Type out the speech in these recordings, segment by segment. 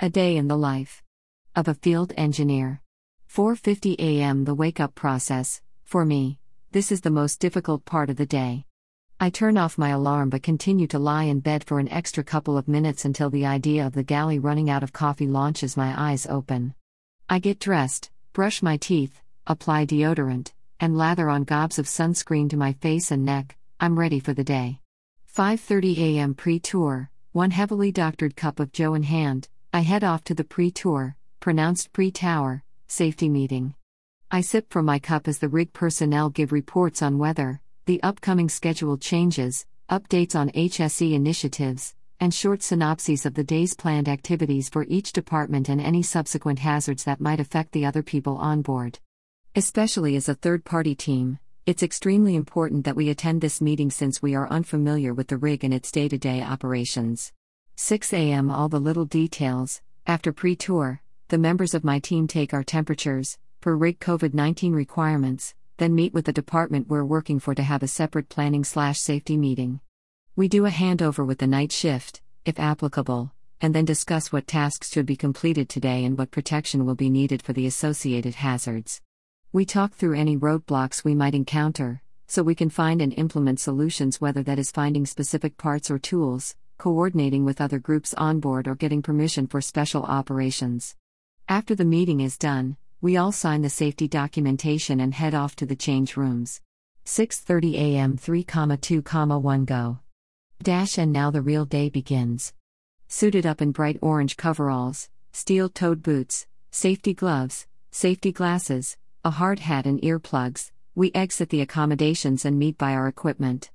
A day in the life of a field engineer. 4:50 a.m. the wake up process. For me, this is the most difficult part of the day. I turn off my alarm but continue to lie in bed for an extra couple of minutes until the idea of the galley running out of coffee launches my eyes open. I get dressed, brush my teeth, apply deodorant, and lather on gobs of sunscreen to my face and neck. I'm ready for the day. 5:30 a.m. pre-tour, one heavily doctored cup of joe in hand, I head off to the pre-tour, pronounced pre-tower, safety meeting. I sip from my cup as the rig personnel give reports on weather, the upcoming schedule changes, updates on HSE initiatives, and short synopses of the day's planned activities for each department and any subsequent hazards that might affect the other people on board. Especially as a third party team, it's extremely important that we attend this meeting since we are unfamiliar with the rig and its day to day operations. 6 a.m. All the little details. After pre tour, the members of my team take our temperatures, per rig COVID 19 requirements, then meet with the department we're working for to have a separate planning slash safety meeting. We do a handover with the night shift, if applicable, and then discuss what tasks should be completed today and what protection will be needed for the associated hazards. We talk through any roadblocks we might encounter, so we can find and implement solutions, whether that is finding specific parts or tools, coordinating with other groups on board, or getting permission for special operations. After the meeting is done, we all sign the safety documentation and head off to the change rooms. 6:30 a.m. 3,2,1 go. Dash and now the real day begins. Suited up in bright orange coveralls, steel-toed boots, safety gloves, safety glasses, a hard hat, and earplugs, we exit the accommodations and meet by our equipment.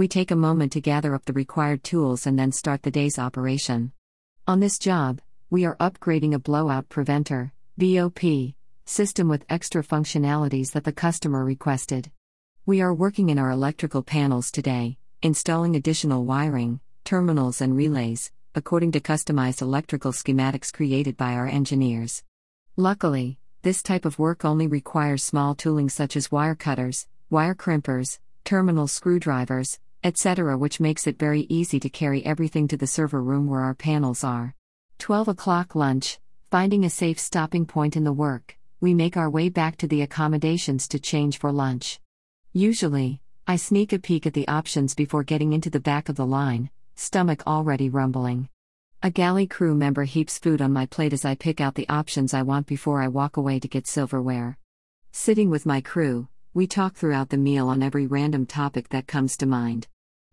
We take a moment to gather up the required tools and then start the day's operation. On this job, we are upgrading a blowout preventer BOP system with extra functionalities that the customer requested. We are working in our electrical panels today, installing additional wiring, terminals, and relays, according to customized electrical schematics created by our engineers. Luckily, this type of work only requires small tooling such as wire cutters, wire crimpers, terminal screwdrivers, etc., which makes it very easy to carry everything to the server room where our panels are. 12 o'clock lunch, finding a safe stopping point in the work, we make our way back to the accommodations to change for lunch. Usually, I sneak a peek at the options before getting into the back of the line, stomach already rumbling. A galley crew member heaps food on my plate as I pick out the options I want before I walk away to get silverware. Sitting with my crew, we talk throughout the meal on every random topic that comes to mind.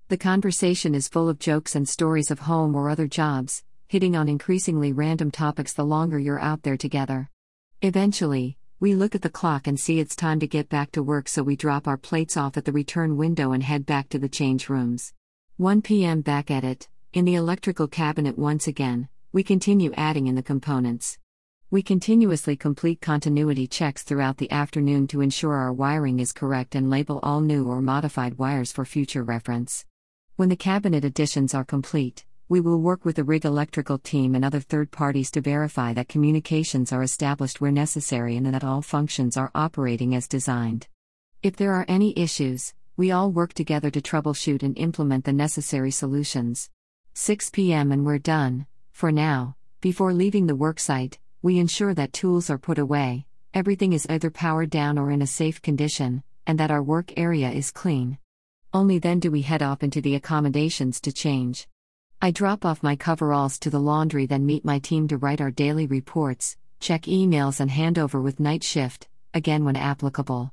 The conversation is full of jokes and stories of home or other jobs, hitting on increasingly random topics the longer you're out there together. Eventually, we look at the clock and see it's time to get back to work, so we drop our plates off at the return window and head back to the change rooms. 1 p.m. back at it, in the electrical cabinet once again, we continue adding in the components. We continuously complete continuity checks throughout the afternoon to ensure our wiring is correct and label all new or modified wires for future reference. When the cabinet additions are complete, we will work with the rig electrical team and other third parties to verify that communications are established where necessary and that all functions are operating as designed. If there are any issues, we all work together to troubleshoot and implement the necessary solutions. 6 p.m. and we're done. For now, before leaving the worksite, we ensure that tools are put away, everything is either powered down or in a safe condition, and that our work area is clean. Only then do we head off into the accommodations to change. I drop off my coveralls to the laundry, then meet my team to write our daily reports, check emails, and hand over with night shift, again when applicable.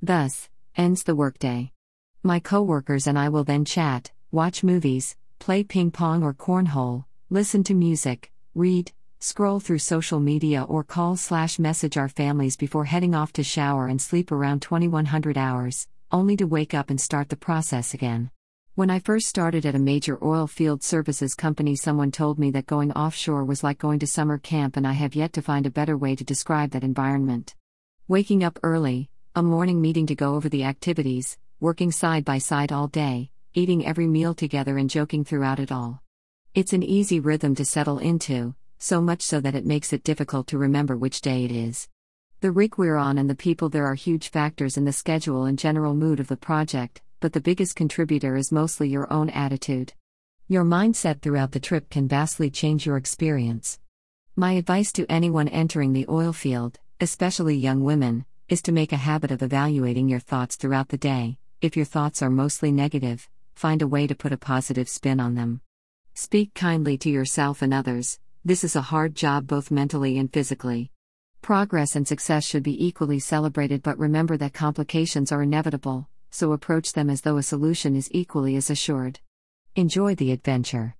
Thus, ends the workday. My coworkers and I will then chat, watch movies, play ping pong or cornhole, listen to music, read, scroll through social media or call slash message our families before heading off to shower and sleep around 2100 hours, only to wake up and start the process again. When I first started at a major oil field services company, someone told me that going offshore was like going to summer camp, and I have yet to find a better way to describe that environment. Waking up early, a morning meeting to go over the activities, working side by side all day, eating every meal together and joking throughout it all. It's an easy rhythm to settle into, so much so that it makes it difficult to remember which day it is. The rig we're on and the people there are huge factors in the schedule and general mood of the project, but the biggest contributor is mostly your own attitude. Your mindset throughout the trip can vastly change your experience. My advice to anyone entering the oil field, especially young women, is to make a habit of evaluating your thoughts throughout the day. If your thoughts are mostly negative, find a way to put a positive spin on them. Speak kindly to yourself and others, this is a hard job both mentally and physically. Progress and success should be equally celebrated, but remember that complications are inevitable, so approach them as though a solution is equally as assured. Enjoy the adventure.